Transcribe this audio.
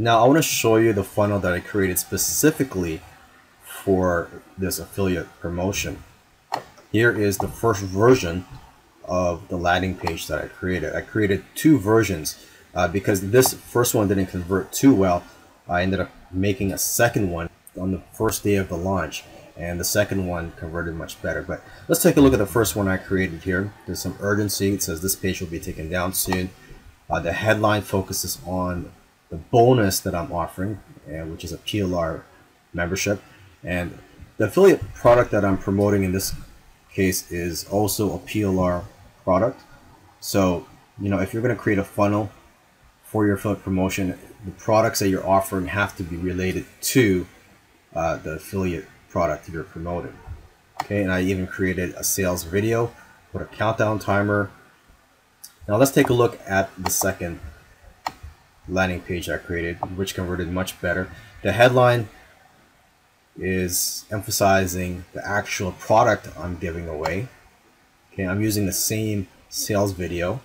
Now I want to show you the funnel that I created specifically for this affiliate promotion. Here is the first version of the landing page that I created. I created two versions uh, because this first one didn't convert too well. I ended up making a second one on the first day of the launch and the second one converted much better. But let's take a look at the first one I created here. There's some urgency. It says this page will be taken down soon. Uh, the headline focuses on the bonus that I'm offering, uh, which is a PLR membership. And the affiliate product that I'm promoting in this case is also a PLR product. So, you know, if you're going to create a funnel for your affiliate promotion, the products that you're offering have to be related to uh, the affiliate product you're promoting. Okay, and I even created a sales video, put a countdown timer. Now let's take a look at the second landing page I created, which converted much better. The headline is emphasizing the actual product I'm giving away. Okay, I'm using the same sales video